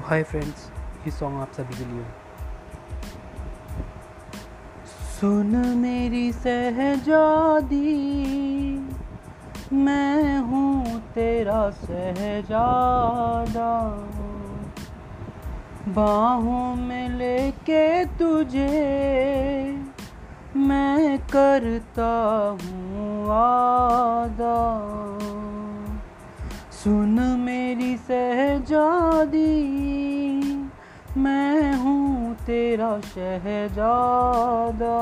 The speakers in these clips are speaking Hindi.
हाय फ्रेंड्स, ये सॉन्ग आप सभी के लिए सुन मेरी सहजादी मैं हूँ तेरा सहजादा बाहों में लेके तुझे मैं करता हूँ आदा सुन मेरी सहजादी मैं हूँ तेरा शहजादा।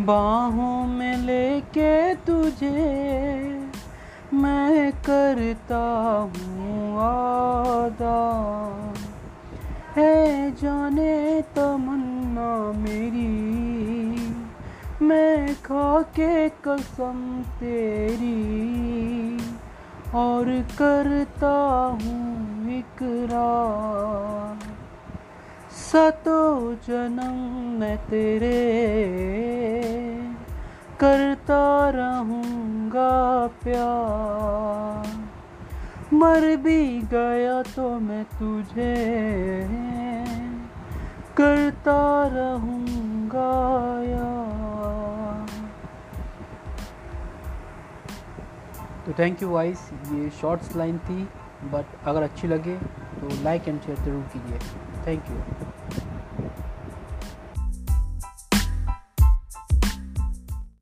बाहों में लेके तुझे मैं करता हूँ आदा है जाने तमन्ना मेरी, मैं खा के कसम तेरी। और करता हूँ इकरार सतो जन्म मैं तेरे करता रहूँगा प्यार। मर भी गया तो मैं तुझे करता रहूँगा यार। तो थैंक यू वाइस ये शॉर्ट्स लाइन थी। बट अगर अच्छी लगे तो लाइक एंड शेयर ज़रूर कीजिए। Thank you